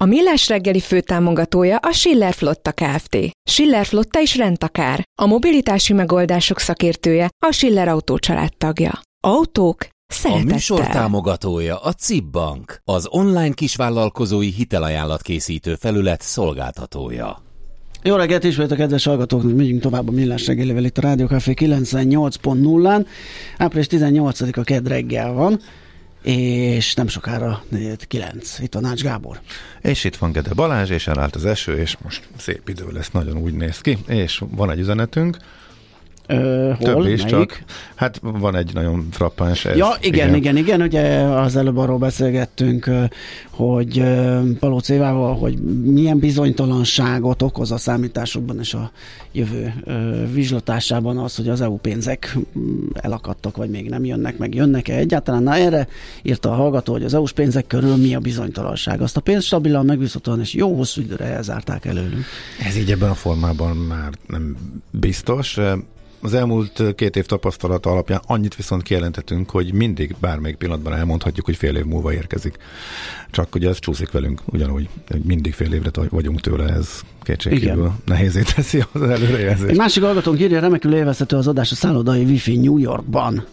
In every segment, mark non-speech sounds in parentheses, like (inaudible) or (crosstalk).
A Millás reggeli főtámogatója a Schiller Flotta Kft. Schiller Flotta is rendtakár. A mobilitási megoldások szakértője a Schiller Autó tagja. Autók szeretettel. A műsor támogatója a CIP Bank, az online kisvállalkozói hitelajánlat készítő felület szolgáltatója. Jó reggelt ismét a kedves hallgatóknak, megyünk tovább a Millás reggelivel itt a Rádió Café 98.0-án. Április 18-a kedd reggel van és nem sokára 9. Itt van Nács Gábor. És itt van Gede Balázs, és elállt az eső, és most szép idő lesz, nagyon úgy néz ki, és van egy üzenetünk, Ö, hol? Több is, Melyik? csak hát van egy nagyon frappáns. Ez, ja, igen, igen, igen, igen, ugye az előbb arról beszélgettünk, hogy Palóc Évával, hogy milyen bizonytalanságot okoz a számításokban és a jövő vizslatásában az, hogy az EU pénzek elakadtak, vagy még nem jönnek, meg jönnek-e egyáltalán. Na erre írta a hallgató, hogy az EU-s pénzek körül mi a bizonytalanság. Azt a pénzt stabilan, megbízhatóan és jó hosszú időre elzárták előlünk. Ez így ebben a formában már nem biztos. Az elmúlt két év tapasztalata alapján annyit viszont kijelentetünk, hogy mindig bármelyik pillanatban elmondhatjuk, hogy fél év múlva érkezik. Csak ugye ez csúszik velünk, ugyanúgy, mindig fél évre vagyunk tőle, ez kétségkívül nehézé teszi az előrejelzést. Egy másik hallgatónk írja, remekül élvezhető az adás a szállodai wifi New Yorkban.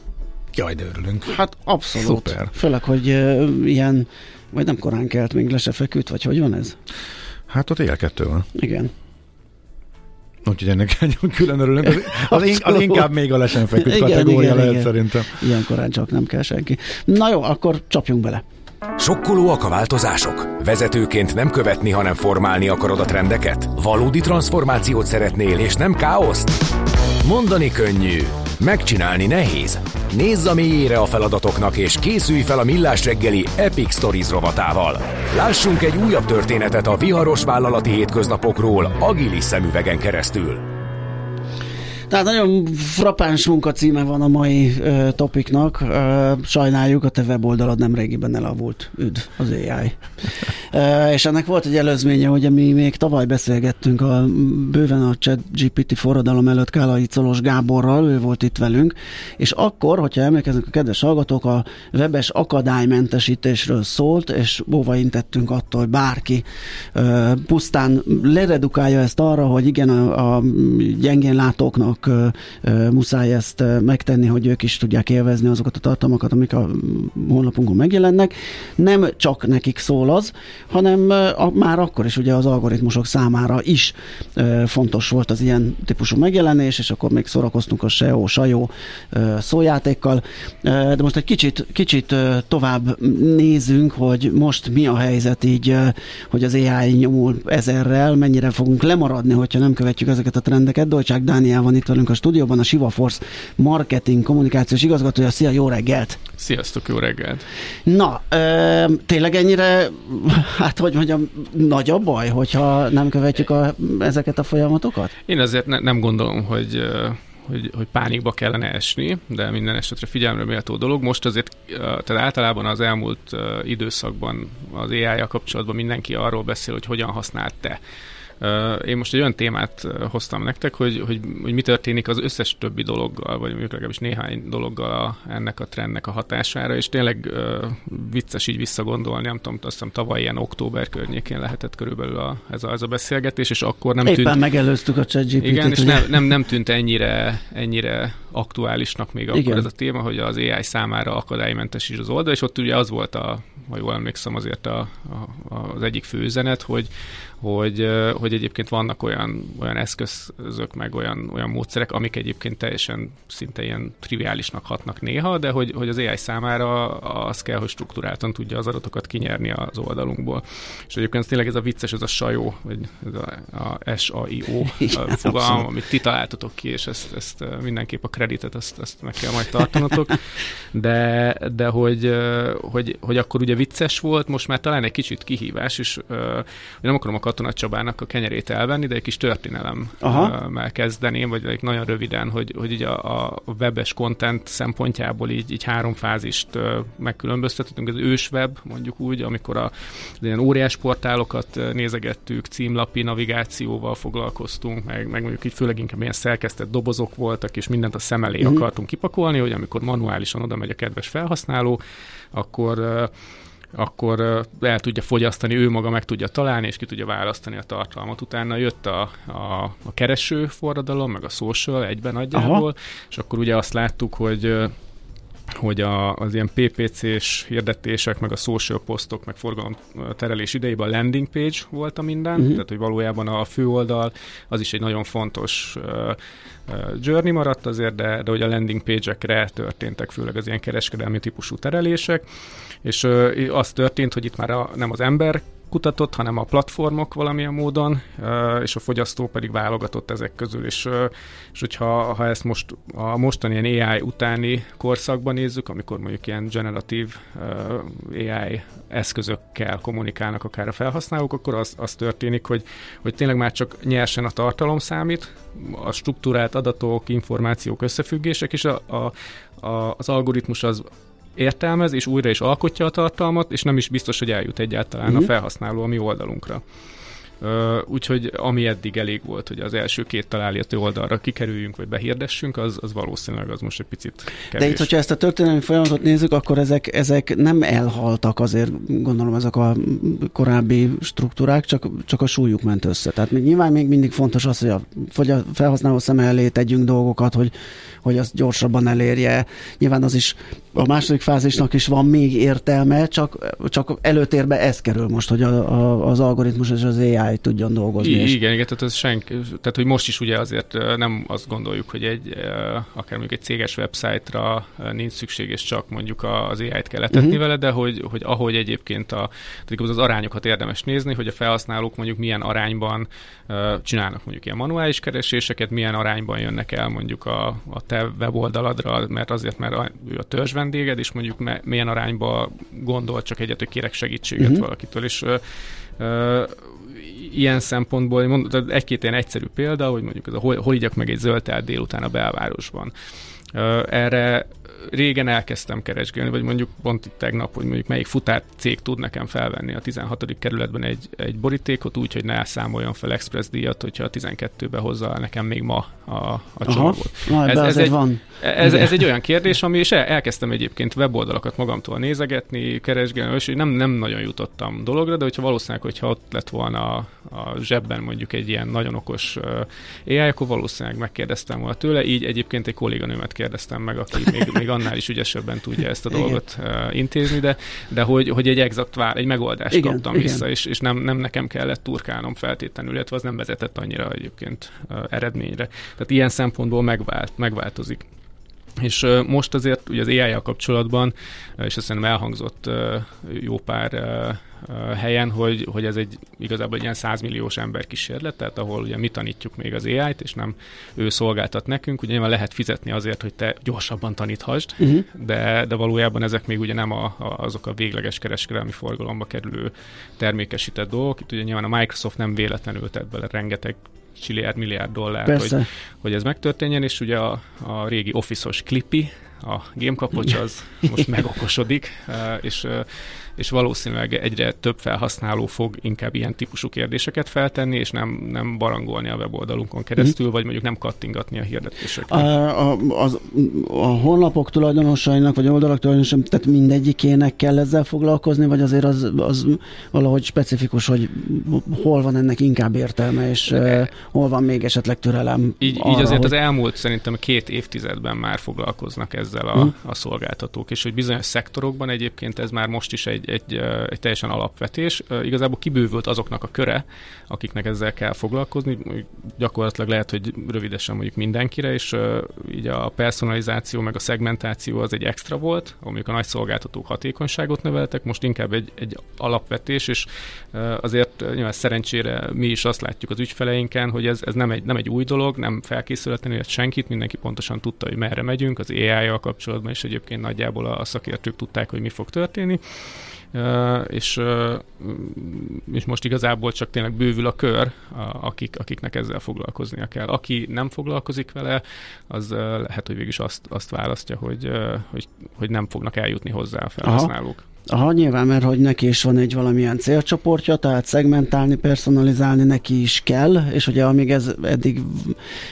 Jaj, de örülünk. Hát abszolút. Szuper. Főleg, hogy uh, ilyen, vagy nem korán kelt, még le se feküdt, vagy hogy van ez? Hát ott él kettő van. Igen. Úgyhogy ennek külön örülünk. Az, az, az inkább még a lesen feküdt igen, kategória igen, lehet igen. szerintem. Ilyen korán csak nem kell senki. Na jó, akkor csapjunk bele. Sokkolóak a változások? Vezetőként nem követni, hanem formálni akarod a trendeket? Valódi transformációt szeretnél, és nem káoszt? Mondani könnyű, megcsinálni nehéz. Nézz a mélyére a feladatoknak, és készülj fel a Millás reggeli Epic Stories rovatával. Lássunk egy újabb történetet a viharos vállalati hétköznapokról agilis szemüvegen keresztül. Tehát nagyon frappáns munkacíme van a mai uh, topiknak. Uh, sajnáljuk, a te weboldalad nem régiben elavult. Üdv az AI. uh, és ennek volt egy előzménye, hogy mi még tavaly beszélgettünk a bőven a chat GPT forradalom előtt Kálai Colos Gáborral, ő volt itt velünk, és akkor, hogyha emlékeznek a kedves hallgatók, a webes akadálymentesítésről szólt, és óva intettünk attól, hogy bárki uh, pusztán leredukálja ezt arra, hogy igen, a, a gyengén látóknak csak muszáj ezt megtenni, hogy ők is tudják élvezni azokat a tartalmakat, amik a honlapunkon megjelennek. Nem csak nekik szól az, hanem már akkor is ugye az algoritmusok számára is fontos volt az ilyen típusú megjelenés, és akkor még szórakoztunk a SEO, SAJO szójátékkal. De most egy kicsit, kicsit tovább nézünk, hogy most mi a helyzet így, hogy az AI nyomul ezerrel, mennyire fogunk lemaradni, hogyha nem követjük ezeket a trendeket. Dolcsák Dániel van itt velünk a stúdióban, a Siva Force marketing kommunikációs igazgatója. Szia, jó reggelt! Sziasztok, jó reggelt! Na, ö, tényleg ennyire, hát hogy mondjam, nagy a baj, hogyha nem követjük a, ezeket a folyamatokat? Én azért ne, nem gondolom, hogy hogy, hogy pánikba kellene esni, de minden esetre figyelemre méltó dolog. Most azért, tehát általában az elmúlt időszakban az ai kapcsolatban mindenki arról beszél, hogy hogyan használt te én most egy olyan témát hoztam nektek, hogy, hogy, hogy mi történik az összes többi dologgal, vagy mondjuk legalábbis néhány dologgal a, ennek a trendnek a hatására, és tényleg vicces így visszagondolni, nem tudom, azt hiszem tavaly ilyen október környékén lehetett körülbelül a, ez, a, ez a beszélgetés, és akkor nem Éppen tűnt... megelőztük a ChatGPT-t. Igen, és nem, nem, nem tűnt ennyire, ennyire aktuálisnak még akkor Igen. ez a téma, hogy az AI számára akadálymentes is az oldal, és ott ugye az volt a, ha jól emlékszem, azért a, a, az egyik fő üzenet, hogy, hogy, hogy egyébként vannak olyan, olyan eszközök, meg olyan, olyan módszerek, amik egyébként teljesen szinte ilyen triviálisnak hatnak néha, de hogy, hogy az AI számára az kell, hogy struktúráltan tudja az adatokat kinyerni az oldalunkból. És egyébként tényleg ez a vicces, ez a sajó, vagy ez a, a S-A-I-O (laughs) fogalom, amit ti találtatok ki, és ezt, ezt mindenképp a kreditet, ezt, ezt meg kell majd tartanotok. De, de hogy, hogy, hogy akkor ugye vicces volt, most már talán egy kicsit kihívás, és nem akarom a Katona Csabának a kenyerét elvenni, de egy kis történelemmel kezdeném, vagy egy nagyon röviden, hogy, hogy így a, a webes content szempontjából így, így három fázist megkülönböztetünk. Az ősweb, mondjuk úgy, amikor a, az ilyen óriás portálokat nézegettük, címlapi navigációval foglalkoztunk, meg, meg mondjuk így főleg inkább ilyen szerkesztett dobozok voltak, és mindent a szem elé mm-hmm. akartunk kipakolni, hogy amikor manuálisan oda megy a kedves felhasználó, akkor akkor el tudja fogyasztani, ő maga meg tudja találni, és ki tudja választani a tartalmat. Utána jött a, a, a kereső forradalom, meg a social egyben nagyjából, Aha. és akkor ugye azt láttuk, hogy hogy a, az ilyen PPC-s hirdetések, meg a social posztok, meg forgalom terelés idejében a landing page volt a minden, uh-huh. tehát hogy valójában a főoldal az is egy nagyon fontos uh, journey maradt azért, de, de hogy a landing page-ekre történtek főleg az ilyen kereskedelmi típusú terelések, és az történt, hogy itt már a, nem az ember kutatott, hanem a platformok valamilyen módon, és a fogyasztó pedig válogatott ezek közül. És, és hogyha ha ezt most a mostani ilyen AI utáni korszakban nézzük, amikor mondjuk ilyen generatív AI eszközökkel kommunikálnak akár a felhasználók, akkor az, az történik, hogy, hogy tényleg már csak nyersen a tartalom számít, a struktúrált adatok, információk, összefüggések, és a, a, a, az algoritmus az értelmez, és újra is alkotja a tartalmat, és nem is biztos, hogy eljut egyáltalán uh-huh. a mhm. felhasználó a mi oldalunkra. Uh, úgyhogy ami eddig elég volt, hogy az első két található oldalra kikerüljünk, vagy behirdessünk, az, az valószínűleg az most egy picit kevés. De itt, hogyha ezt a történelmi folyamatot nézzük, akkor ezek, ezek nem elhaltak azért, gondolom ezek a korábbi struktúrák, csak, csak a súlyuk ment össze. Tehát még, nyilván még mindig fontos az, hogy a, hogy a felhasználó szem elé tegyünk dolgokat, hogy, hogy azt gyorsabban elérje. Nyilván az is a második fázisnak is van még értelme, csak, csak előtérbe ez kerül most, hogy a, a, az algoritmus és az AI tudjon dolgozni. I- és... Igen, igen, tehát, az senk, tehát hogy most is ugye azért nem azt gondoljuk, hogy egy akár mondjuk egy céges website-ra nincs szükség, és csak mondjuk az AI-t kell letetni uh-huh. vele, de hogy, hogy ahogy egyébként a, az arányokat érdemes nézni, hogy a felhasználók mondjuk milyen arányban csinálnak mondjuk ilyen manuális kereséseket, milyen arányban jönnek el mondjuk a, a te weboldaladra, mert azért, mert ő a törzs vendéged, és mondjuk me, milyen arányba gondol csak egyet, hogy kérek segítséget uh-huh. valakitől, és ö, ö, ilyen szempontból, mondom, egy-két ilyen egyszerű példa, hogy mondjuk ez a hol, hol igyak meg egy zöld délután a belvárosban. Erre régen elkezdtem keresgélni, vagy mondjuk pont tegnap, hogy mondjuk melyik futár cég tud nekem felvenni a 16. kerületben egy, egy borítékot úgy, hogy ne számoljon fel express díjat, hogyha a 12-be hozza nekem még ma a, a csomagot. Ez, ez, egy, van. Ez, ez egy olyan kérdés, ami, és el, elkezdtem egyébként weboldalakat magamtól nézegetni, keresgélni, és nem, nem nagyon jutottam dologra, de hogyha valószínűleg, hogyha ott lett volna a, a zsebben mondjuk egy ilyen nagyon okos AI, akkor valószínűleg megkérdeztem volna tőle, így egyébként egy kolléganőmet kérdeztem meg, aki még, (laughs) még annál is ügyesebben tudja ezt a dolgot Igen. intézni, de, de hogy, hogy egy exakt vár, egy megoldást Igen. kaptam Igen. vissza, és, és nem, nem nekem kellett turkálnom feltétlenül, illetve az nem vezetett annyira egyébként eredményre. Tehát ilyen szempontból megvált, megváltozik. És most azért ugye az ai kapcsolatban, és azt hiszem elhangzott jó pár helyen, hogy, hogy ez egy igazából egy ilyen 100 milliós ember kísérlet, tehát ahol ugye mi tanítjuk még az AI-t, és nem ő szolgáltat nekünk, ugye nyilván lehet fizetni azért, hogy te gyorsabban taníthasd, uh-huh. de, de valójában ezek még ugye nem a, a, azok a végleges kereskedelmi forgalomba kerülő termékesített dolgok. Itt ugye nyilván a Microsoft nem véletlenül tett bele rengeteg csiliárd, milliárd dollár, hogy, hogy ez megtörténjen, és ugye a, a régi office-os Clippy, a gamekapocs az (laughs) most megokosodik, és és valószínűleg egyre több felhasználó fog inkább ilyen típusú kérdéseket feltenni, és nem, nem barangolni a weboldalunkon keresztül, mm. vagy mondjuk nem kattingatni a hirdetéseket. A, a, az, a honlapok tulajdonosainak, vagy oldalak tulajdonosainak, tehát mindegyikének kell ezzel foglalkozni, vagy azért az, az valahogy specifikus, hogy hol van ennek inkább értelme, és uh, hol van még esetleg türelem? Így, arra, így azért hogy... az elmúlt szerintem két évtizedben már foglalkoznak ezzel a, mm. a szolgáltatók, és hogy bizonyos szektorokban egyébként ez már most is egy, egy, egy teljesen alapvetés. Igazából kibővült azoknak a köre, akiknek ezzel kell foglalkozni. Gyakorlatilag lehet, hogy rövidesen mondjuk mindenkire, és így a personalizáció meg a szegmentáció az egy extra volt, amik a nagy szolgáltatók hatékonyságot növeltek, most inkább egy, egy alapvetés, és azért nyilván szerencsére mi is azt látjuk az ügyfeleinken, hogy ez, ez nem, egy, nem egy új dolog, nem felkészületlenül senkit, mindenki pontosan tudta, hogy merre megyünk, az ai tartalommal kapcsolatban is egyébként nagyjából a szakértők tudták, hogy mi fog történni és, és most igazából csak tényleg bővül a kör, akik, akiknek ezzel foglalkoznia kell. Aki nem foglalkozik vele, az lehet, hogy végül is azt, azt választja, hogy, hogy, hogy nem fognak eljutni hozzá a felhasználók. Aha. Aha, nyilván, mert hogy neki is van egy valamilyen célcsoportja, tehát szegmentálni, personalizálni neki is kell, és ugye amíg ez eddig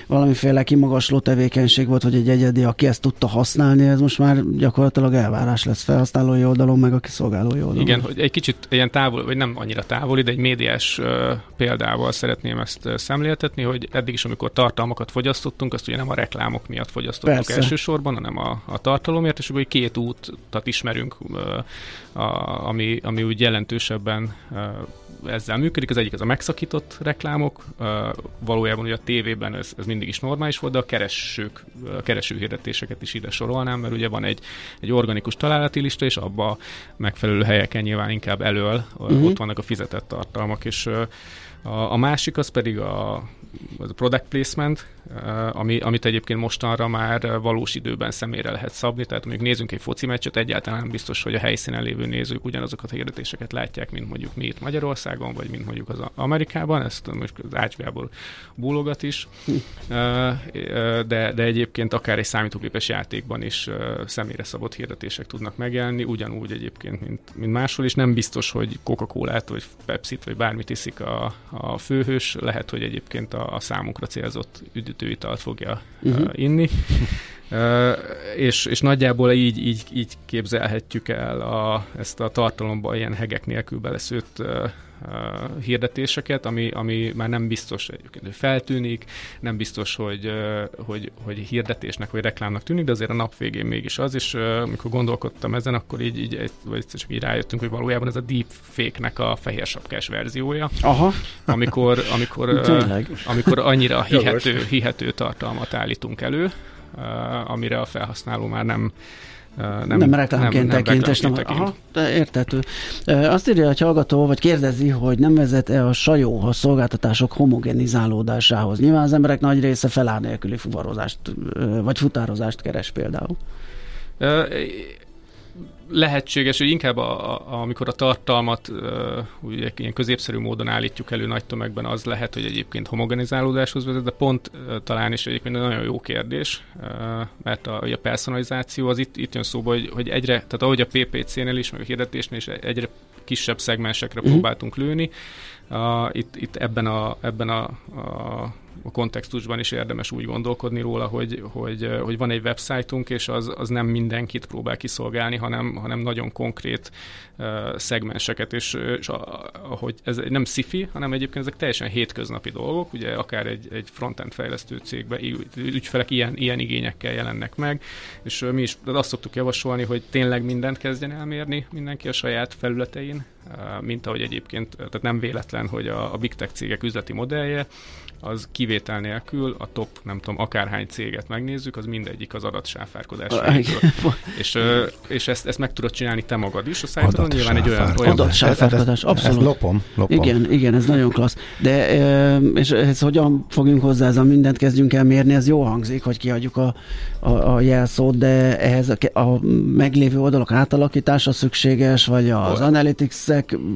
valamiféle kimagasló tevékenység volt, hogy egy egyedi, aki ezt tudta használni, ez most már gyakorlatilag elvárás lesz felhasználói oldalon, meg a kiszolgálói oldalon. Igen, hogy egy kicsit ilyen távol, vagy nem annyira távoli, de egy médiás példával szeretném ezt szemléltetni, hogy eddig is, amikor tartalmakat fogyasztottunk, azt ugye nem a reklámok miatt fogyasztottuk Persze. elsősorban, hanem a, a tartalomért, és akkor két útat ismerünk a, ami, ami úgy jelentősebben ezzel működik. Az egyik az a megszakított reklámok, valójában ugye a tévében ez, ez mindig is normális volt, de a keresők, a kereső hirdetéseket is ide sorolnám, mert ugye van egy, egy organikus találati lista, és abba megfelelő helyeken nyilván inkább elől uh-huh. ott vannak a fizetett tartalmak, és a, a másik az pedig a, a product placement, ami, amit egyébként mostanra már valós időben személyre lehet szabni, tehát mondjuk nézünk egy foci meccset, egyáltalán nem biztos, hogy a helyszínen lévő nézők ugyanazokat a hirdetéseket látják, mint mondjuk mi itt Magyarországon, vagy mint mondjuk az Amerikában, ezt most az Ácsgából búlogat is, de, de egyébként akár egy számítógépes játékban is személyre szabott hirdetések tudnak megjelenni, ugyanúgy egyébként, mint, mint máshol, és nem biztos, hogy Coca-Colát, vagy Pepsi-t, vagy bármit iszik a, a főhős, lehet, hogy egyébként a, a számunkra célzott üdítőitalt fogja uh-huh. inni. Uh, és, és nagyjából így, így, így képzelhetjük el a, ezt a tartalomba ilyen hegek nélkül beleszőtt uh, uh, hirdetéseket, ami, ami már nem biztos egyébként, hogy feltűnik, nem biztos, hogy, uh, hogy, hogy hirdetésnek vagy reklámnak tűnik, de azért a nap végén mégis az, és uh, amikor gondolkodtam ezen, akkor így, így, vagy csak így rájöttünk, hogy valójában ez a deepfake-nek a fehér sapkás verziója. Aha. Amikor, amikor, uh, amikor annyira hihető, hihető tartalmat állítunk elő, uh, amire a felhasználó már nem nem, nem reklámként nem, tekint, és nem, tekint. Aha, de értető. Azt írja a hallgató, vagy kérdezi, hogy nem vezet-e a sajó a szolgáltatások homogenizálódásához. Nyilván az emberek nagy része felár nélküli fuvarozást, vagy futározást keres például lehetséges, hogy inkább a, a, amikor a tartalmat ugye ilyen középszerű módon állítjuk elő nagy tömegben, az lehet, hogy egyébként homogenizálódáshoz vezet, de pont talán is egyébként egy nagyon jó kérdés, mert a, a personalizáció az itt, itt jön szóba, hogy, hogy egyre, tehát ahogy a PPC-nél is, meg a hirdetésnél is egyre kisebb szegmensekre uh-huh. próbáltunk lőni, uh, itt, itt ebben a, ebben a, a a kontextusban is érdemes úgy gondolkodni róla, hogy, hogy, hogy van egy websájtunk, és az, az nem mindenkit próbál kiszolgálni, hanem, hanem nagyon konkrét uh, szegmenseket, és, és ahogy ez nem sci hanem egyébként ezek teljesen hétköznapi dolgok, ugye akár egy, egy frontend fejlesztő cégben ügyfelek ilyen, ilyen igényekkel jelennek meg, és mi is azt szoktuk javasolni, hogy tényleg mindent kezdjen elmérni mindenki a saját felületein, mint ahogy egyébként, tehát nem véletlen, hogy a, a big tech cégek üzleti modellje az kivétel nélkül a top, nem tudom, akárhány céget megnézzük, az mindegyik az adatsáfárkodás. és, és ezt, ezt meg tudod csinálni te magad is, a szájtodon nyilván egy olyan... olyan adatsáfárkodás, abszolút. lopom, lopom. Igen, igen, ez nagyon klassz. De és ez hogyan fogjunk hozzá, ez a mindent kezdjünk el mérni, ez jó hangzik, hogy kiadjuk a, a, a jelszót, de ehhez a, a meglévő oldalak átalakítása szükséges, vagy az analytics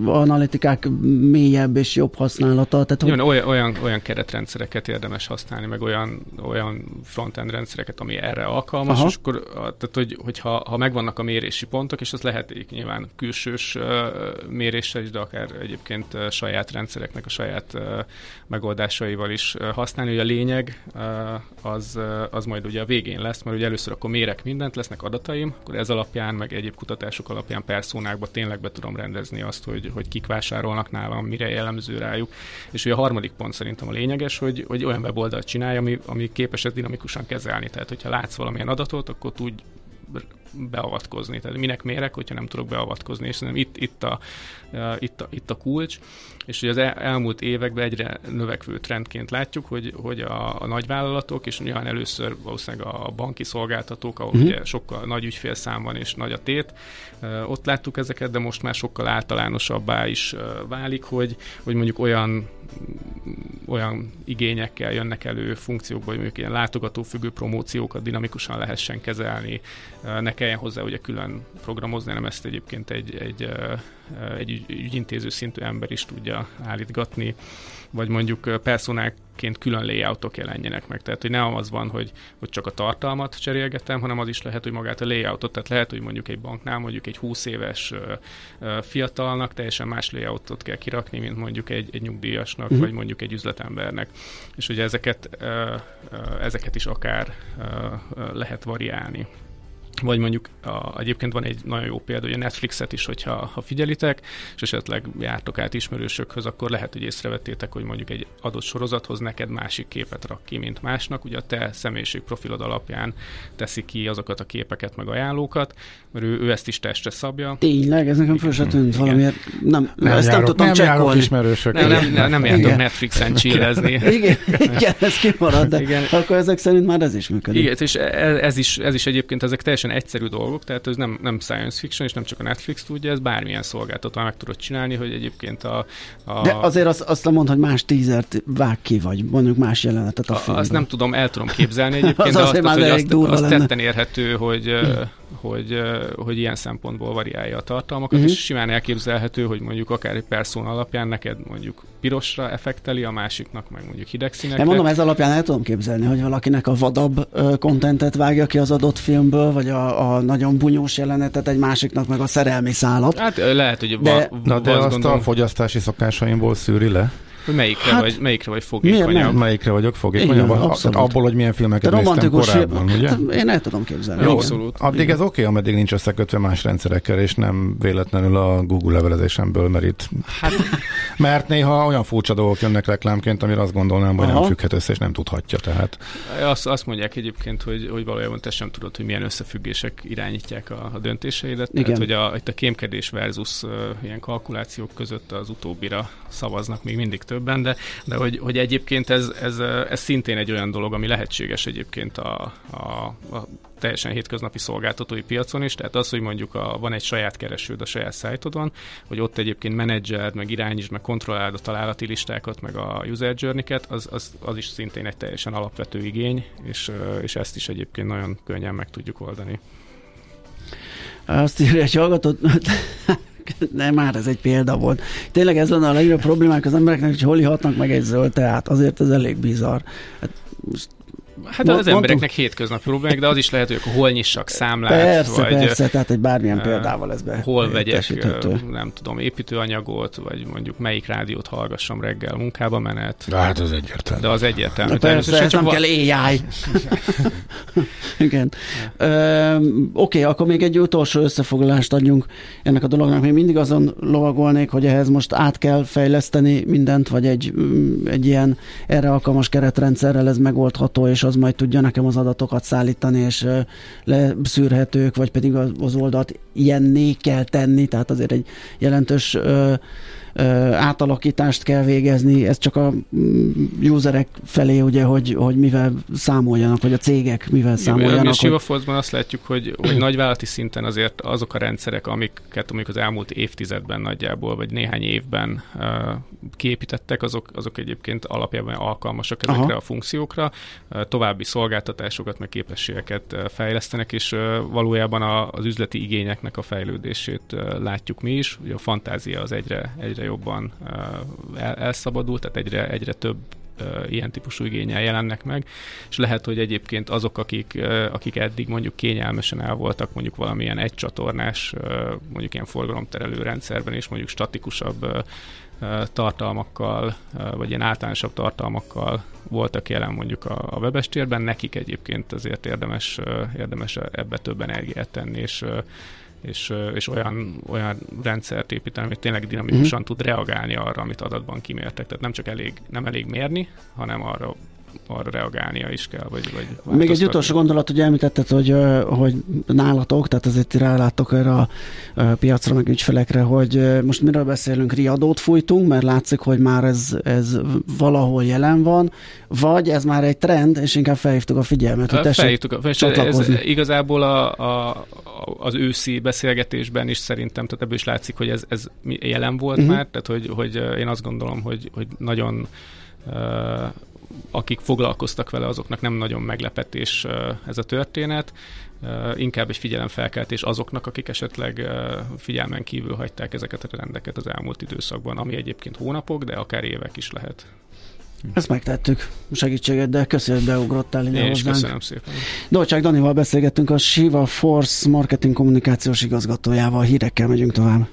analitikák mélyebb és jobb használata. Tehát, hogy... olyan, olyan, olyan keret rendszereket érdemes használni, meg olyan, olyan frontend rendszereket, ami erre alkalmas, Aha. és akkor, tehát, hogy, hogyha ha megvannak a mérési pontok, és az lehet nyilván külsős uh, méréssel is, de akár egyébként uh, saját rendszereknek a saját uh, megoldásaival is uh, használni, hogy a lényeg uh, az, uh, az majd ugye a végén lesz, mert ugye először akkor mérek mindent, lesznek adataim, akkor ez alapján, meg egyéb kutatások alapján perszónákba tényleg be tudom rendezni azt, hogy, hogy kik vásárolnak nálam, mire jellemző rájuk. És ugye a harmadik pont szerintem a lényeg, lényeges, hogy, hogy olyan weboldalt csinálja, ami, ami képes ezt dinamikusan kezelni. Tehát, hogyha látsz valamilyen adatot, akkor tudj beavatkozni. Tehát minek mérek, hogyha nem tudok beavatkozni, és szerintem itt, itt, a, itt, a, itt a kulcs, és hogy az elmúlt években egyre növekvő trendként látjuk, hogy, hogy a, a nagyvállalatok, és nyilván először valószínűleg a banki szolgáltatók, ahol uh-huh. ugye sokkal nagy ügyfélszám van és nagy a tét, ott láttuk ezeket, de most már sokkal általánosabbá is válik, hogy, hogy mondjuk olyan olyan igényekkel jönnek elő funkciókba, hogy mondjuk ilyen látogatófüggő promóciókat dinamikusan lehessen kezelni, ne kelljen hozzá ugye külön programozni, hanem ezt egyébként egy, egy, egy ügyintéző szintű ember is tudja állítgatni vagy mondjuk personálként külön layoutok jelenjenek meg. Tehát, hogy nem az van, hogy, hogy csak a tartalmat cserélgetem, hanem az is lehet, hogy magát a layoutot, tehát lehet, hogy mondjuk egy banknál mondjuk egy 20 éves fiatalnak teljesen más layoutot kell kirakni, mint mondjuk egy, egy nyugdíjasnak, uh-huh. vagy mondjuk egy üzletembernek. És ugye ezeket, ezeket is akár lehet variálni vagy mondjuk a, egyébként van egy nagyon jó példa, hogy a Netflixet is, hogyha ha figyelitek, és esetleg jártok át ismerősökhöz, akkor lehet, hogy észrevettétek, hogy mondjuk egy adott sorozathoz neked másik képet rak ki, mint másnak. Ugye a te személyiség profilod alapján teszi ki azokat a képeket, meg ajánlókat, mert ő, ő ezt is testre szabja. Tényleg, ez nekem föl se tűnt valamiért. Nem, nem ezt járok, nem tudtam csekkolni. ismerősök. Nem, nem, nem, nem jártok Netflixen csírezni. (laughs) igen, igen, ez kimarad, de igen. akkor ezek szerint már ez is működik. Igen, és ez, ez, is, ez is egyébként ezek teljesen egyszerű dolgok, tehát ez nem, nem science fiction, és nem csak a Netflix tudja, ez bármilyen szolgáltató meg tudod csinálni, hogy egyébként a... a De azért azt, azt nem mond, hogy más tízert vág ki, vagy mondjuk más jelenetet a, a filmben. Azt nem tudom, el tudom képzelni (laughs) egyébként, az de azt, az, hogy azt, azt tetten érhető, hogy, hogy, hogy ilyen szempontból variálja a tartalmakat, uh-huh. és simán elképzelhető, hogy mondjuk akár egy perszón alapján neked mondjuk pirosra effekteli, a másiknak meg mondjuk hideg színekre. Én mondom, ez alapján el tudom képzelni, hogy valakinek a vadabb kontentet vágja ki az adott filmből, vagy a, a nagyon bunyós jelenetet, egy másiknak meg a szerelmi szállat. Hát lehet, hogy de, va, de azt gondolom, a fogyasztási szokásaimból szűri le. Melyikre, hát, vagy, melyikre vagy fogékonyabb? Melyikre vagyok fogékonyabb? Igen, abból, hogy milyen filmeket néztem korábban, ugye? Hát, én el tudom képzelni. Jó, abszolút. Addig igen. ez oké, okay, ameddig nincs összekötve más rendszerekkel, és nem véletlenül a Google levelezésemből merít. Hát, mert néha olyan furcsa dolgok jönnek reklámként, amire azt gondolnám, hogy Aha. nem függhet össze, és nem tudhatja. Tehát. Azt, azt mondják egyébként, hogy, hogy valójában te sem tudod, hogy milyen összefüggések irányítják a, a döntéseidet. Igen. Tehát, hogy a, itt a kémkedés versus uh, ilyen kalkulációk között az utóbbira szavaznak még mindig többen, de, de hogy, hogy egyébként ez, ez, ez szintén egy olyan dolog, ami lehetséges egyébként a, a, a teljesen hétköznapi szolgáltatói piacon is, tehát az, hogy mondjuk a, van egy saját keresőd a saját szájtodon, hogy ott egyébként menedzserd, meg irányítsd, meg kontrolláld a találati listákat, meg a user journey-ket, az, az, az is szintén egy teljesen alapvető igény, és, és ezt is egyébként nagyon könnyen meg tudjuk oldani. Azt írja egy hallgatott, (laughs) nem már ez egy példa volt. Tényleg ez lenne a legnagyobb problémák az embereknek, hogy hol ihatnak meg egy zöld teát. Azért ez elég bizarr. Hát most Hát az mondom, embereknek hétköznapi problémák, de az is lehet, hogy akkor hol nyissak számlát. Persze, vagy, persze, tehát egy bármilyen uh, példával ez be. Hol vegyek, nem tudom, építőanyagot, vagy mondjuk melyik rádiót hallgassam reggel munkába menet. De hát az egyértelmű. De az egyértelmű. Persze, ez nem kell AI. (laughs) Igen. Oké, okay, akkor még egy utolsó összefoglalást adjunk ennek a dolognak. Még mindig azon lovagolnék, hogy ehhez most át kell fejleszteni mindent, vagy egy, mm, egy ilyen erre alkalmas keretrendszerrel ez megoldható, és az majd tudja nekem az adatokat szállítani, és leszűrhetők, vagy pedig az oldalt ilyenné kell tenni, tehát azért egy jelentős átalakítást kell végezni, ez csak a mm, userek felé, ugye, hogy, hogy mivel számoljanak, vagy a cégek mivel számoljanak. A Sivaforzban azt látjuk, hogy, hogy nagyvállalati szinten azért azok a rendszerek, amiket amik az elmúlt évtizedben nagyjából, vagy néhány évben uh, kiépítettek, azok, azok egyébként alapjában alkalmasak ezekre Aha. a funkciókra, uh, további szolgáltatásokat, meg képességeket uh, fejlesztenek, és uh, valójában a, az üzleti igényeknek a fejlődését látjuk mi is. Ugye a fantázia az egyre, egyre jobban el, elszabadul, tehát egyre, egyre több ilyen típusú igényel jelennek meg, és lehet, hogy egyébként azok, akik, akik eddig mondjuk kényelmesen el voltak mondjuk valamilyen egycsatornás, mondjuk ilyen forgalomterelő rendszerben és mondjuk statikusabb tartalmakkal, vagy ilyen általánosabb tartalmakkal voltak jelen mondjuk a, a webes térben, nekik egyébként azért érdemes, érdemes ebbe több energiát tenni, és és, és olyan, olyan rendszert építeni, hogy tényleg dinamikusan uh-huh. tud reagálni arra, amit adatban kimértek. Tehát nem csak elég, nem elég mérni, hanem arra arra reagálnia is kell, vagy, vagy Még egy utolsó gondolat, hogy említetted, hogy, hogy nálatok, tehát azért ráláttok erre a, piacra, meg ügyfelekre, hogy most miről beszélünk, riadót fújtunk, mert látszik, hogy már ez, ez valahol jelen van, vagy ez már egy trend, és inkább felhívtuk a figyelmet, hogy felhívtuk a, ez, ez igazából a, a, az őszi beszélgetésben is szerintem, tehát ebből is látszik, hogy ez, ez jelen volt uh-huh. már, tehát hogy, hogy én azt gondolom, hogy, hogy nagyon akik foglalkoztak vele, azoknak nem nagyon meglepetés ez a történet, inkább egy figyelemfelkeltés azoknak, akik esetleg figyelmen kívül hagyták ezeket a rendeket az elmúlt időszakban, ami egyébként hónapok, de akár évek is lehet. Ezt megtettük segítségeddel. Köszönöm, hogy beugrottál ide Én is köszönöm szépen. Dolcsák Danival beszélgettünk a Shiva Force marketing kommunikációs igazgatójával. Hírekkel megyünk tovább.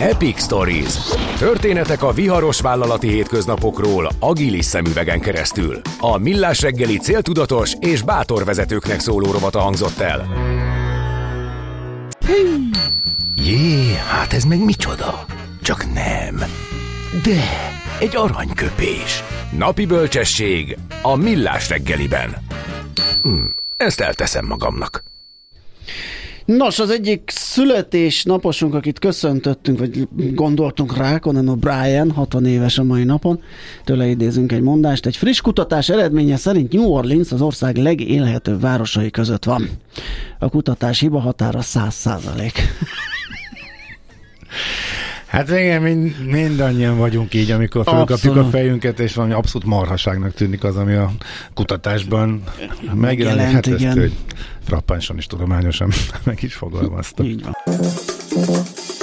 Epic Stories. Történetek a viharos vállalati hétköznapokról agilis szemüvegen keresztül. A Millás reggeli céltudatos és bátor vezetőknek szóló rovata hangzott el. Jé, hát ez meg micsoda? Csak nem. De, egy aranyköpés. Napi bölcsesség a Millás reggeliben. Hm, ezt elteszem magamnak. Nos, az egyik születésnaposunk, akit köszöntöttünk, vagy gondoltunk rá, Conan O'Brien, 60 éves a mai napon, tőle idézünk egy mondást. Egy friss kutatás eredménye szerint New Orleans az ország legélhetőbb városai között van. A kutatás hiba határa 100 százalék. Hát igen, mind, mindannyian vagyunk így, amikor felkapjuk a fejünket, és valami abszolút marhaságnak tűnik az, ami a kutatásban megjelenik. Hát ezt, igen. hogy frappánsan is tudományosan (laughs) meg is fogalmazta. Így van.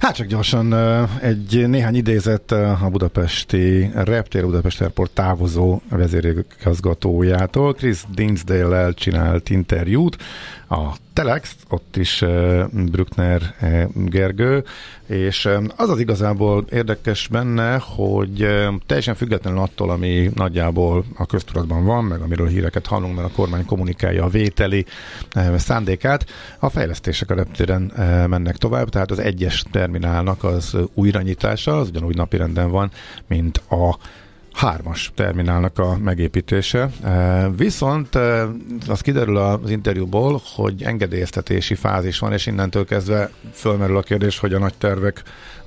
Hát csak gyorsan egy néhány idézet a budapesti Reptér Budapest Airport távozó vezérigazgatójától. Chris Dinsdale-el csinált interjút, a Telex, ott is uh, Bruckner uh, Gergő, és um, az az igazából érdekes benne, hogy teljesen függetlenül attól, ami nagyjából a köztudatban van, meg amiről híreket hallunk, mert a kormány kommunikálja a vételi szándékát, a fejlesztések a reptéren mennek tovább, tehát az egyes terminálnak az újranyitása, az ugyanúgy napirenden van, mint a hármas terminálnak a megépítése. E, viszont e, az kiderül az interjúból, hogy engedélyeztetési fázis van, és innentől kezdve fölmerül a kérdés, hogy a nagy tervek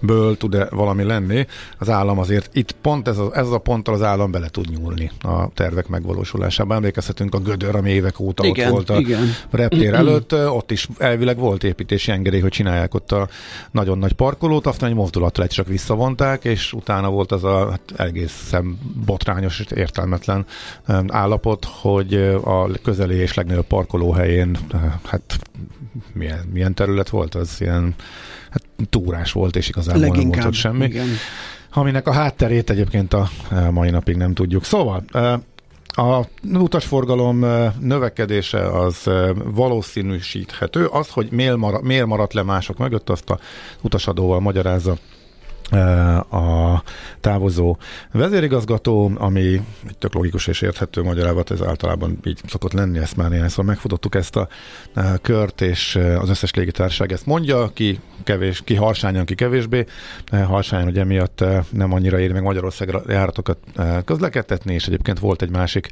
ből tud-e valami lenni. Az állam azért itt pont ez, a, ez a ponttal az állam bele tud nyúlni a tervek megvalósulásába. Emlékezhetünk a Gödör, ami évek óta igen, ott volt a igen. reptér (clears throat) előtt. Ott is elvileg volt építési engedély, hogy csinálják ott a nagyon nagy parkolót, aztán egy mozdulattal csak visszavonták, és utána volt az a hát egészen botrányos és értelmetlen állapot, hogy a közeli és legnagyobb parkolóhelyén hát milyen, milyen terület volt az? Ilyen hát túrás volt, és igazából nem mondott semmi. Igen. Aminek a hátterét egyébként a mai napig nem tudjuk. Szóval a utasforgalom növekedése az valószínűsíthető. Az, hogy miért maradt le mások mögött, azt a utasadóval magyarázza a távozó vezérigazgató, ami tök logikus és érthető magyarázat, ez általában így szokott lenni, ezt már néhányszor megfutottuk ezt a kört, és az összes légitársaság ezt mondja, ki kevés, ki harsányan, ki kevésbé. Harsányan ugye miatt nem annyira éri meg Magyarországra járatokat közlekedtetni, és egyébként volt egy másik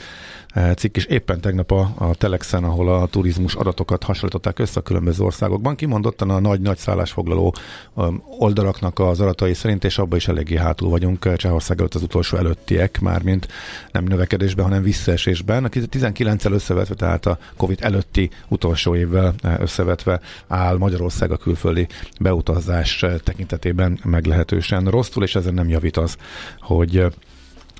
cikk is éppen tegnap a, a Telexen, ahol a turizmus adatokat hasonlították össze a különböző országokban. Kimondottan a nagy-nagy szállásfoglaló um, oldalaknak az adatai szerint, és abban is eléggé hátul vagyunk. Csehország előtt az utolsó előttiek, mármint nem növekedésben, hanem visszaesésben. A 19-el összevetve, tehát a Covid előtti utolsó évvel eh, összevetve áll Magyarország a külföldi beutazás eh, tekintetében meglehetősen rosszul, és ezen nem javít az, hogy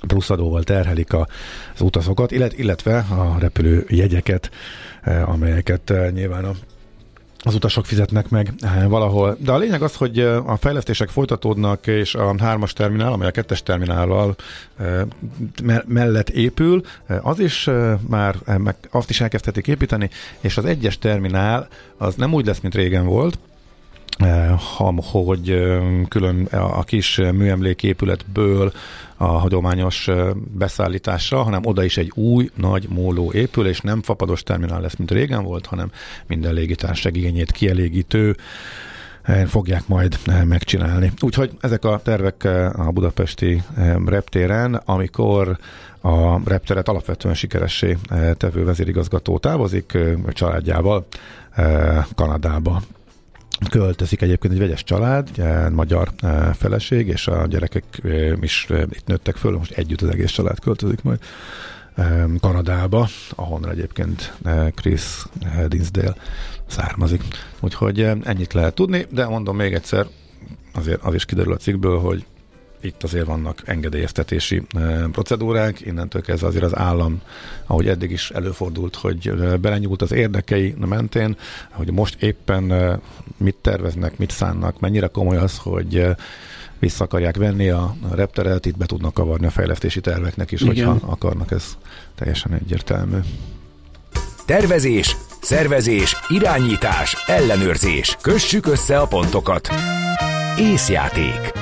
pluszadóval terhelik az utasokat, illetve a repülő jegyeket, eh, amelyeket eh, nyilván a az utasok fizetnek meg eh, valahol. De a lényeg az, hogy a fejlesztések folytatódnak, és a hármas terminál, amely a kettes terminállal mellett épül, az is már, meg azt is elkezdhetik építeni, és az egyes terminál az nem úgy lesz, mint régen volt, hogy külön a kis műemléképületből a hagyományos beszállításra, hanem oda is egy új, nagy móló épül, és nem fapados terminál lesz, mint régen volt, hanem minden légitárság igényét kielégítő fogják majd megcsinálni. Úgyhogy ezek a tervek a budapesti reptéren, amikor a repteret alapvetően sikeressé tevő vezérigazgató távozik családjával Kanadába költözik egyébként egy vegyes család, magyar feleség, és a gyerekek is itt nőttek föl, most együtt az egész család költözik majd Kanadába, ahonnan egyébként Chris Dinsdale származik. Úgyhogy ennyit lehet tudni, de mondom még egyszer, azért az is kiderül a cikkből, hogy itt azért vannak engedélyeztetési procedúrák, innentől kezdve azért az állam, ahogy eddig is előfordult, hogy belenyúlt az érdekei mentén, hogy most éppen mit terveznek, mit szánnak, mennyire komoly az, hogy vissza akarják venni a repteret, itt be tudnak kavarni a fejlesztési terveknek is, Igen. hogyha akarnak, ez teljesen egyértelmű. Tervezés, szervezés, irányítás, ellenőrzés. Kössük össze a pontokat. Észjáték.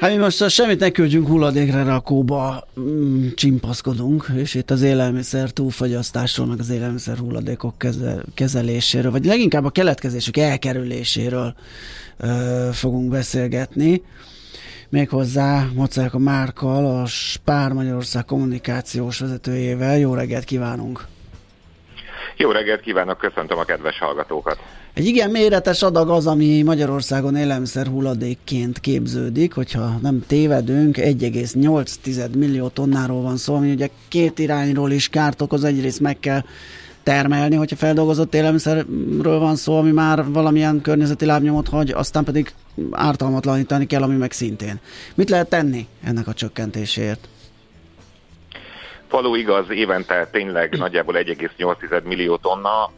Hát mi most semmit ne küldjünk hulladékre rakóba, mm, csimpaszkodunk, és itt az élelmiszer túlfogyasztásról, meg az élelmiszer hulladékok kezel, kezeléséről, vagy leginkább a keletkezésük elkerüléséről ö, fogunk beszélgetni. Méghozzá a Márkal, a Spár Magyarország kommunikációs vezetőjével. Jó reggelt kívánunk! Jó reggelt kívánok, köszöntöm a kedves hallgatókat! Egy igen méretes adag az, ami Magyarországon élelmiszer hulladékként képződik, hogyha nem tévedünk, 1,8 millió tonnáról van szó, ami ugye két irányról is kárt okoz, egyrészt meg kell termelni, hogyha feldolgozott élelmiszerről van szó, ami már valamilyen környezeti lábnyomot hagy, aztán pedig ártalmatlanítani kell, ami meg szintén. Mit lehet tenni ennek a csökkentéséért? Való igaz, évente tényleg nagyjából 1,8 millió tonna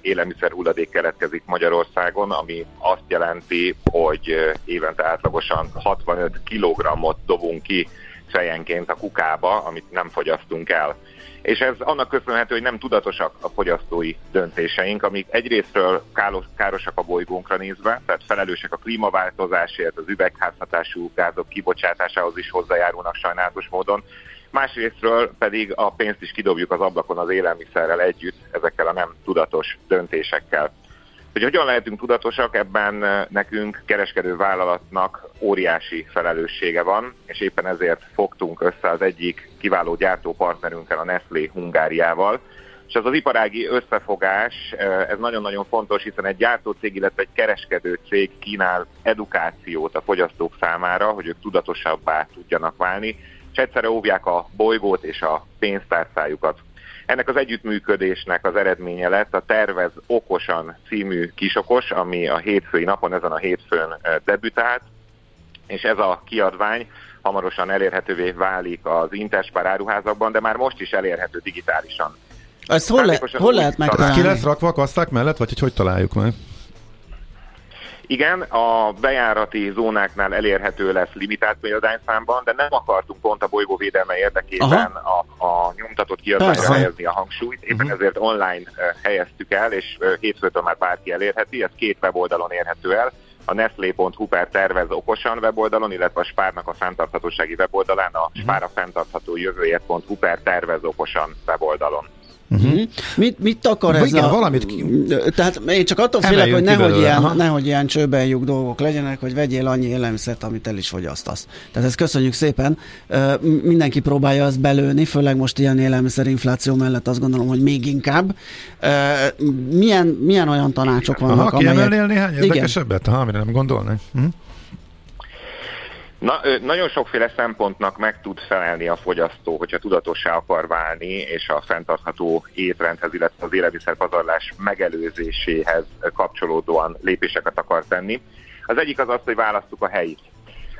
élelmiszer hulladék keletkezik Magyarországon, ami azt jelenti, hogy évente átlagosan 65 kilogrammot dobunk ki fejenként a kukába, amit nem fogyasztunk el. És ez annak köszönhető, hogy nem tudatosak a fogyasztói döntéseink, amik egyrésztről károsak a bolygónkra nézve, tehát felelősek a klímaváltozásért, az üvegházhatású gázok kibocsátásához is hozzájárulnak sajnálatos módon, másrésztről pedig a pénzt is kidobjuk az ablakon az élelmiszerrel együtt, ezekkel a nem tudatos döntésekkel. Hogy hogyan lehetünk tudatosak, ebben eh, nekünk kereskedő vállalatnak óriási felelőssége van, és éppen ezért fogtunk össze az egyik kiváló gyártópartnerünkkel, a Nestlé Hungáriával, és ez az iparági összefogás, eh, ez nagyon-nagyon fontos, hiszen egy gyártócég, illetve egy kereskedő cég kínál edukációt a fogyasztók számára, hogy ők tudatosabbá tudjanak válni, és egyszerre óvják a bolygót és a pénztárcájukat. Ennek az együttműködésnek az eredménye lett a Tervez Okosan című kisokos, ami a hétfői napon, ezen a hétfőn debütált, és ez a kiadvány hamarosan elérhetővé válik az Interspár áruházakban, de már most is elérhető digitálisan. Ezt hol, le, hol lehet megtalálni? Ki lesz rakva a kasszák mellett, vagy hogy hogy találjuk meg? Igen, a bejárati zónáknál elérhető lesz limitált példányszámban, de nem akartunk pont a bolygóvédelme érdekében a, a nyomtatott kiadványra helyezni a hangsúlyt, éppen uh-huh. ezért online helyeztük el, és hétfőtől már bárki elérheti, ez két weboldalon érhető el, a nestlé.hu per tervez okosan weboldalon, illetve a Spárnak a fenntarthatósági weboldalán, a mhm. Spár a fenntartható jövőért.hu per tervez okosan weboldalon. Uh-huh. Mit, mit akar ez Igen, a... valamit... Tehát én csak attól félek, hogy nehogy ilyen, nehogy ilyen csőben dolgok legyenek, hogy vegyél annyi élelmiszert, amit el is fogyasztasz. Tehát ezt köszönjük szépen. Mindenki próbálja ezt belőni, főleg most ilyen élelmiszerinfláció mellett azt gondolom, hogy még inkább. Milyen, milyen olyan tanácsok vannak, Aha, amelyek... néhány érdekesebbet, ha, amire nem gondolnak. Hm? Na, nagyon sokféle szempontnak meg tud felelni a fogyasztó, hogyha tudatossá akar válni, és a fenntartható étrendhez, illetve az élelmiszerpazarlás megelőzéséhez kapcsolódóan lépéseket akar tenni. Az egyik az az, hogy választjuk a helyit.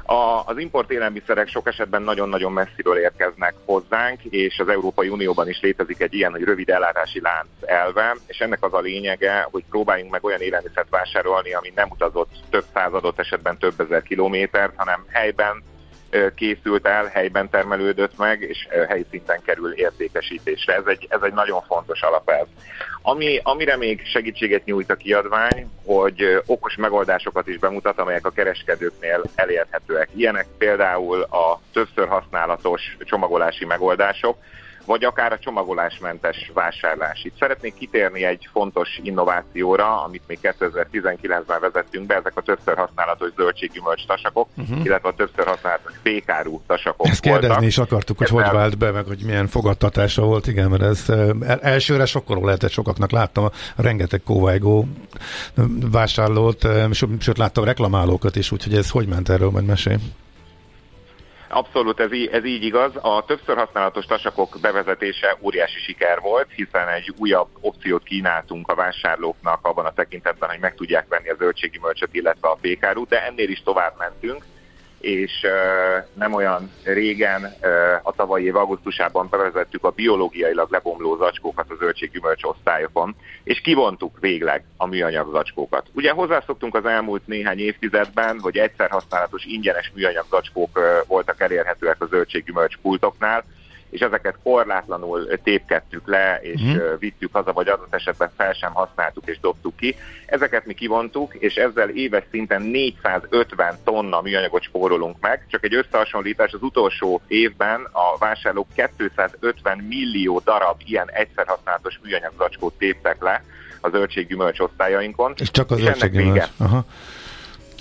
A, az import élelmiszerek sok esetben nagyon-nagyon messziről érkeznek hozzánk, és az Európai Unióban is létezik egy ilyen, hogy rövid ellátási lánc elve, és ennek az a lényege, hogy próbáljunk meg olyan élelmiszert vásárolni, ami nem utazott több századot, esetben több ezer kilométert, hanem helyben készült el, helyben termelődött meg, és helyszinten kerül értékesítésre. Ez egy, ez egy nagyon fontos alapelv. Ami, amire még segítséget nyújt a kiadvány, hogy okos megoldásokat is bemutat, amelyek a kereskedőknél elérhetőek. Ilyenek például a többször használatos csomagolási megoldások, vagy akár a csomagolásmentes vásárlás. Itt szeretnék kitérni egy fontos innovációra, amit még 2019-ben vezettünk be, ezek a többször használatos zöldséggyümölcs tasakok, uh-huh. illetve a többször használatos fékárú tasakok Ezt kérdezni voltak. is akartuk, hogy Ezzel... hogy vált be, meg hogy milyen fogadtatása volt, igen, mert ez elsőre sokkoló lehetett sokaknak, láttam a rengeteg kóvájgó vásárlót, sőt láttam reklamálókat is, úgyhogy ez hogy ment erről, majd mesélj. Abszolút ez, í- ez így igaz. A többször használatos tasakok bevezetése óriási siker volt, hiszen egy újabb opciót kínáltunk a vásárlóknak abban a tekintetben, hogy meg tudják venni a zöldségi mölcsöt, illetve a pékárút, de ennél is tovább mentünk és nem olyan régen, a tavalyi év augusztusában bevezettük a biológiailag lebomló zacskókat a zöldséggyümölcs osztályokon, és kivontuk végleg a műanyag zacskókat. Ugye hozzászoktunk az elmúlt néhány évtizedben, hogy egyszer használatos ingyenes műanyag zacskók voltak elérhetőek a zöldséggyümölcs pultoknál, és ezeket korlátlanul tépkedtük le, és mm. vittük haza, vagy adott esetben fel sem használtuk és dobtuk ki. Ezeket mi kivontuk, és ezzel éves szinten 450 tonna műanyagot spórolunk meg. Csak egy összehasonlítás, az utolsó évben a vásárlók 250 millió darab ilyen egyszer használatos műanyag zacskót téptek le a zöldséggyümölcs osztályainkon. És csak az zöldséggyümölcs. Aha.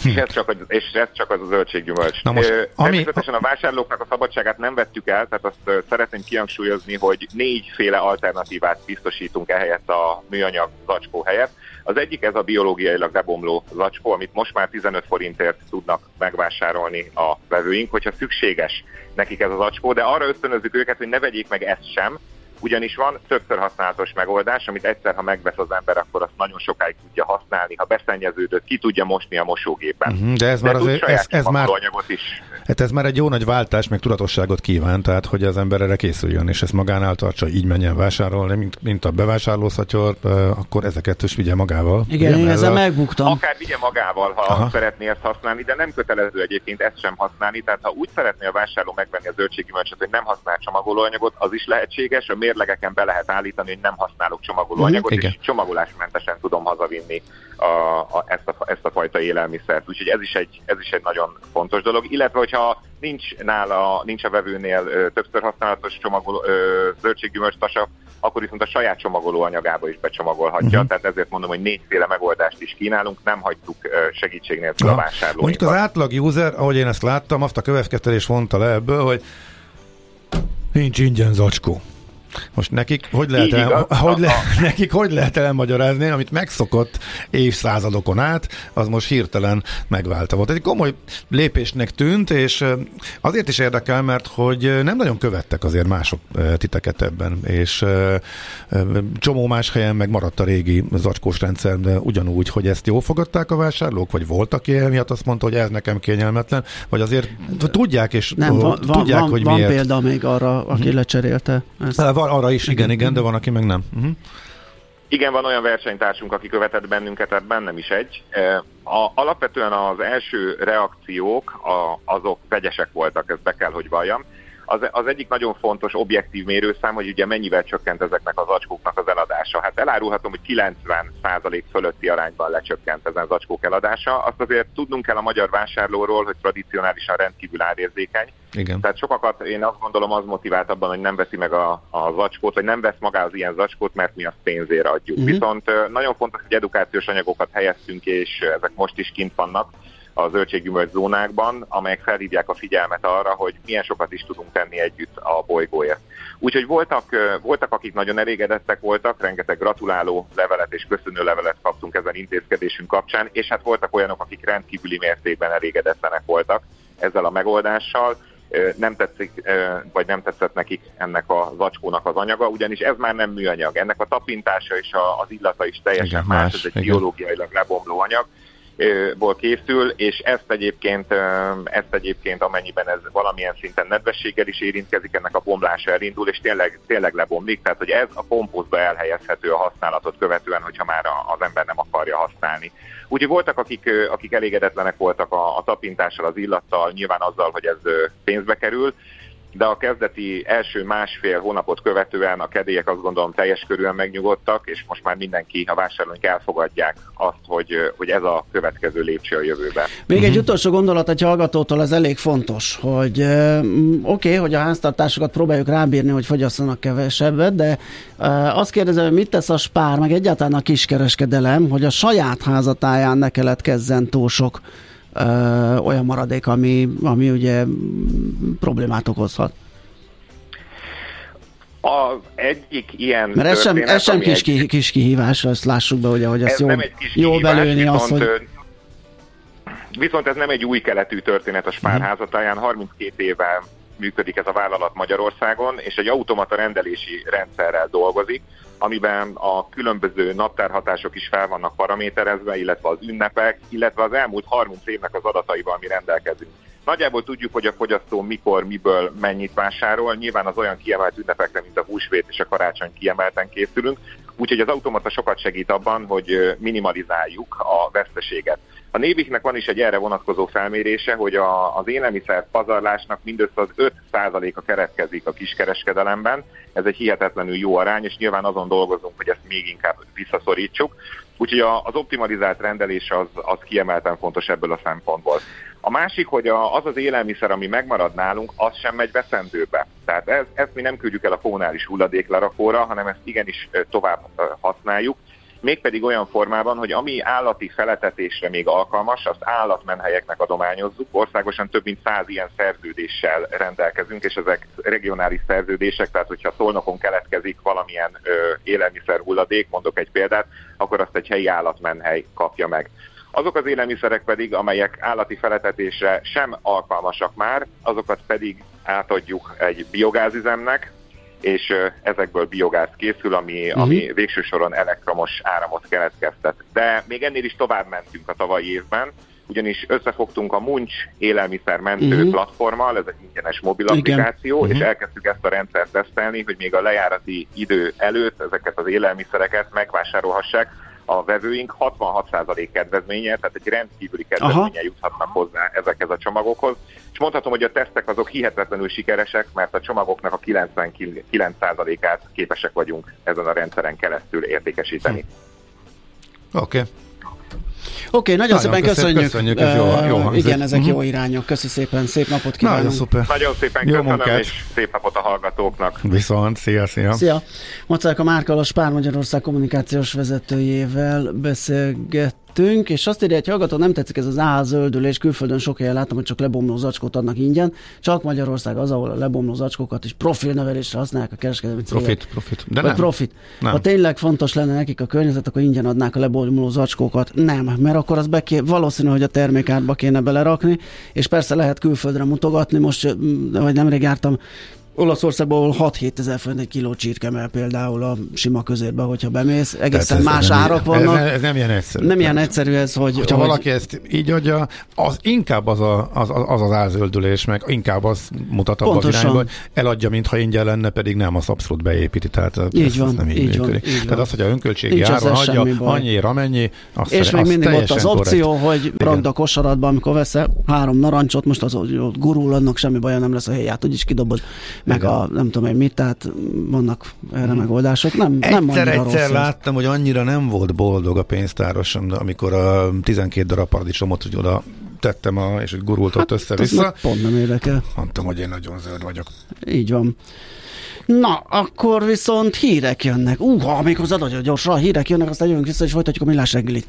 És ez csak, és ez csak az a zöldséggyümölcs. Na most, ami... Természetesen a vásárlóknak a szabadságát nem vettük el, tehát azt szeretném kihangsúlyozni, hogy négyféle alternatívát biztosítunk ehelyett a műanyag zacskó helyett. Az egyik ez a biológiailag lebomló zacskó, amit most már 15 forintért tudnak megvásárolni a vevőink, hogyha szükséges nekik ez az zacskó, de arra ösztönözzük őket, hogy ne vegyék meg ezt sem, ugyanis van többször használatos megoldás, amit egyszer, ha megvesz az ember, akkor azt nagyon sokáig tudja használni. Ha beszennyeződött, ki tudja mosni a mosógépen. Uh-huh, de ez de már azért, ez, ez már, is. Hát ez már egy jó nagy váltás, meg tudatosságot kíván, tehát hogy az ember erre készüljön, és ezt magánál tartsa, így menjen vásárolni, mint, mint a bevásárlószatyor, akkor ezeket is vigye magával. Igen, én ezzel megbuktam. Akár vigye magával, ha Aha. szeretné ezt használni, de nem kötelező egyébként ezt sem használni, tehát ha úgy szeretné a vásárló megvenni a zöldséggyümölcsöt, hogy nem használ csomagolóanyagot, az is lehetséges, a mérlegeken be lehet állítani, hogy nem használok csomagolóanyagot, mm, és csomagolásmentesen tudom hazavinni a, a, ezt, a, ezt a fajta élelmiszert. Úgyhogy ez is, egy, ez is egy nagyon fontos dolog. Illetve, hogyha nincs nála, nincs a vevőnél ö, többször használatos csomagoló, zöldséggyümölcs tasak, akkor viszont a saját csomagoló anyagába is becsomagolhatja. Uh-huh. Tehát ezért mondom, hogy négyféle megoldást is kínálunk, nem hagytuk segítség nélkül a vásárlóinkat. Mondjuk az átlag user, ahogy én ezt láttam, azt a következtetés vonta le ebből, hogy nincs ingyen zacskó. Most nekik hogy lehet, el, (laughs) hogy le, (laughs) nekik hogy lehet elmagyarázni, amit megszokott évszázadokon át, az most hirtelen megválta volt. Egy komoly lépésnek tűnt, és azért is érdekel, mert hogy nem nagyon követtek azért mások titeket ebben, és csomó más helyen meg maradt a régi zacskós rendszer, de ugyanúgy, hogy ezt jól fogadták a vásárlók, vagy voltak ilyen miatt azt mondta, hogy ez nekem kényelmetlen, vagy azért tudják, és nem, van, tudják, van, hogy van miért. példa még arra, aki hmm. lecserélte ezt. Van arra is, igen, igen, de van, aki meg nem. Uh-huh. Igen, van olyan versenytársunk, aki követett bennünket, tehát bennem is egy. A, alapvetően az első reakciók a, azok vegyesek voltak, ezt be kell, hogy valljam. Az, az egyik nagyon fontos objektív mérőszám, hogy ugye mennyivel csökkent ezeknek az zacskóknak az eladása. Hát elárulhatom, hogy 90% fölötti arányban lecsökkent ezen zacskók eladása. Azt azért tudnunk kell a magyar vásárlóról, hogy tradicionálisan rendkívül árérzékeny. Igen. Tehát sokakat én azt gondolom az motivált abban, hogy nem veszi meg a, a zacskót, vagy nem vesz magához ilyen zacskót, mert mi azt pénzére adjuk. Uh-huh. Viszont nagyon fontos, hogy edukációs anyagokat helyeztünk, és ezek most is kint vannak a zöldséggyümölcs zónákban, amelyek felhívják a figyelmet arra, hogy milyen sokat is tudunk tenni együtt a bolygóért. Úgyhogy voltak, voltak, akik nagyon elégedettek voltak, rengeteg gratuláló levelet és köszönő levelet kaptunk ezen intézkedésünk kapcsán, és hát voltak olyanok, akik rendkívüli mértékben elégedetlenek voltak ezzel a megoldással, nem tetszik, vagy nem tetszett nekik ennek a zacskónak az anyaga, ugyanis ez már nem műanyag. Ennek a tapintása és az illata is teljesen igen, más, más, ez egy igen. biológiailag lebomló anyag, ból készül, és ezt egyébként, ezt egyébként amennyiben ez valamilyen szinten nedvességgel is érintkezik, ennek a bomlása elindul, és tényleg, tényleg lebomlik, tehát hogy ez a kompózba elhelyezhető a használatot követően, hogyha már az ember nem akarja használni. Úgyhogy voltak, akik, akik elégedetlenek voltak a, a tapintással, az illattal, nyilván azzal, hogy ez pénzbe kerül, de a kezdeti első másfél hónapot követően a kedélyek azt gondolom teljes körülön megnyugodtak, és most már mindenki, a vásárlóink elfogadják azt, hogy, hogy ez a következő lépcső a jövőben. Még uh-huh. egy mhm. utolsó gondolat egy hallgatótól, ez elég fontos, hogy oké, okay, hogy a háztartásokat próbáljuk rábírni, hogy fogyasszanak kevesebbet, de azt kérdezem, hogy mit tesz a spár, meg egyáltalán a kiskereskedelem, hogy a saját házatáján ne keletkezzen túl sok ö, olyan maradék, ami, ami ugye problémát okozhat. Az egyik ilyen Mert ez sem, ez sem kis, egy... kis kihívás, ezt lássuk be, ugye, hogy ezt jó, jó belőni az, hogy... Viszont ez nem egy új keletű történet a Spárházatáján, 32 éve működik ez a vállalat Magyarországon, és egy automata rendelési rendszerrel dolgozik, amiben a különböző naptárhatások is fel vannak paraméterezve, illetve az ünnepek, illetve az elmúlt 30 évnek az adataival mi rendelkezünk. Nagyjából tudjuk, hogy a fogyasztó mikor, miből mennyit vásárol. Nyilván az olyan kiemelt ünnepekre, mint a húsvét és a karácsony kiemelten készülünk. Úgyhogy az automata sokat segít abban, hogy minimalizáljuk a veszteséget. A Néviknek van is egy erre vonatkozó felmérése, hogy a, az élelmiszer pazarlásnak mindössze az 5%-a keretkezik a kiskereskedelemben. Ez egy hihetetlenül jó arány, és nyilván azon dolgozunk, hogy ezt még inkább visszaszorítsuk. Úgyhogy az optimalizált rendelés az, az kiemelten fontos ebből a szempontból. A másik, hogy az az élelmiszer, ami megmarad nálunk, az sem megy veszendőbe. Tehát ez, ezt mi nem küldjük el a fónális hulladéklerakóra, hanem ezt igenis tovább használjuk mégpedig olyan formában, hogy ami állati feletetésre még alkalmas, azt állatmenhelyeknek adományozzuk. Országosan több mint száz ilyen szerződéssel rendelkezünk, és ezek regionális szerződések, tehát hogyha Szolnokon keletkezik valamilyen ö, élelmiszer hulladék, mondok egy példát, akkor azt egy helyi állatmenhely kapja meg. Azok az élelmiszerek pedig, amelyek állati feletetésre sem alkalmasak már, azokat pedig átadjuk egy biogázüzemnek, és ezekből biogáz készül, ami, uh-huh. ami végső soron elektromos áramot keletkeztet. De még ennél is tovább mentünk a tavalyi évben, ugyanis összefogtunk a Munch élelmiszermentő uh-huh. platformmal, ez egy ingyenes mobil applikáció, uh-huh. és elkezdtük ezt a rendszert tesztelni, hogy még a lejárati idő előtt ezeket az élelmiszereket megvásárolhassák a vevőink 66% kedvezménye, tehát egy rendkívüli kedvezménye juthatnak hozzá ezekhez a csomagokhoz. És mondhatom, hogy a tesztek azok hihetetlenül sikeresek, mert a csomagoknak a 99%-át képesek vagyunk ezen a rendszeren keresztül értékesíteni. Oké. Okay. Oké, okay, nagyon, nagyon szépen köszönjük. köszönjük ez jó, jó igen, ezek uh-huh. jó irányok. Köszi szépen, szép napot kívánunk. Nagyon szuper. Nagyon szépen jó köszönöm, munkát. és szép napot a hallgatóknak. Viszont, szia, szia. Szia. Macák a Márka a Spár Magyarország kommunikációs vezetőjével beszélget vettünk, és azt írja, hogy hallgató, nem tetszik ez az A zöldülés, külföldön sok helyen látom, hogy csak lebomló zacskót adnak ingyen, csak Magyarország az, ahol a lebomló zacskókat is profilnevelésre használják a kereskedelmi cégek. Profit, profit. De nem. profit. Nem. Ha tényleg fontos lenne nekik a környezet, akkor ingyen adnák a lebomló zacskókat. Nem, mert akkor az beké, valószínű, hogy a termékárba kéne belerakni, és persze lehet külföldre mutogatni, most, vagy nemrég jártam Olaszországban, ahol 6-7 ezer forint egy kiló csirkemel például a sima közérbe, hogyha bemész, egészen ez más nem, árak vannak. Ez, ez nem ilyen egyszerű. Nem ilyen egyszerű ez, hogy... Hogyha hogy... valaki ezt így adja, az inkább az a, az, az, az ázöldülés, meg inkább az mutat abba az irányba, hogy eladja, mintha ingyen lenne, pedig nem, az abszolút beépíti. Tehát így ez, van, nem így, így van, így Tehát van. az, hogy a önköltségi áron adja, annyira, amennyi, azt És még mindig ott az opció, korrekt. hogy ragd a kosaratban, amikor veszel három narancsot, most az, hogy gurul, annak semmi baja nem lesz a helyát, úgyis kidobod, meg a nem tudom én mit, tehát vannak erre megoldások. Nem, egyszer, nem egyszer rossz láttam, hogy annyira nem volt boldog a pénztáros, amikor a 12 darab paradicsomot hogy oda tettem, a, és hogy gurult hát, ott össze-vissza. Pont nem érdekel. Mondtam, hogy én nagyon zöld vagyok. Így van. Na, akkor viszont hírek jönnek. Uha, méghozzá nagyon gyorsan hírek jönnek, aztán jövünk vissza, és folytatjuk a millás reggelit.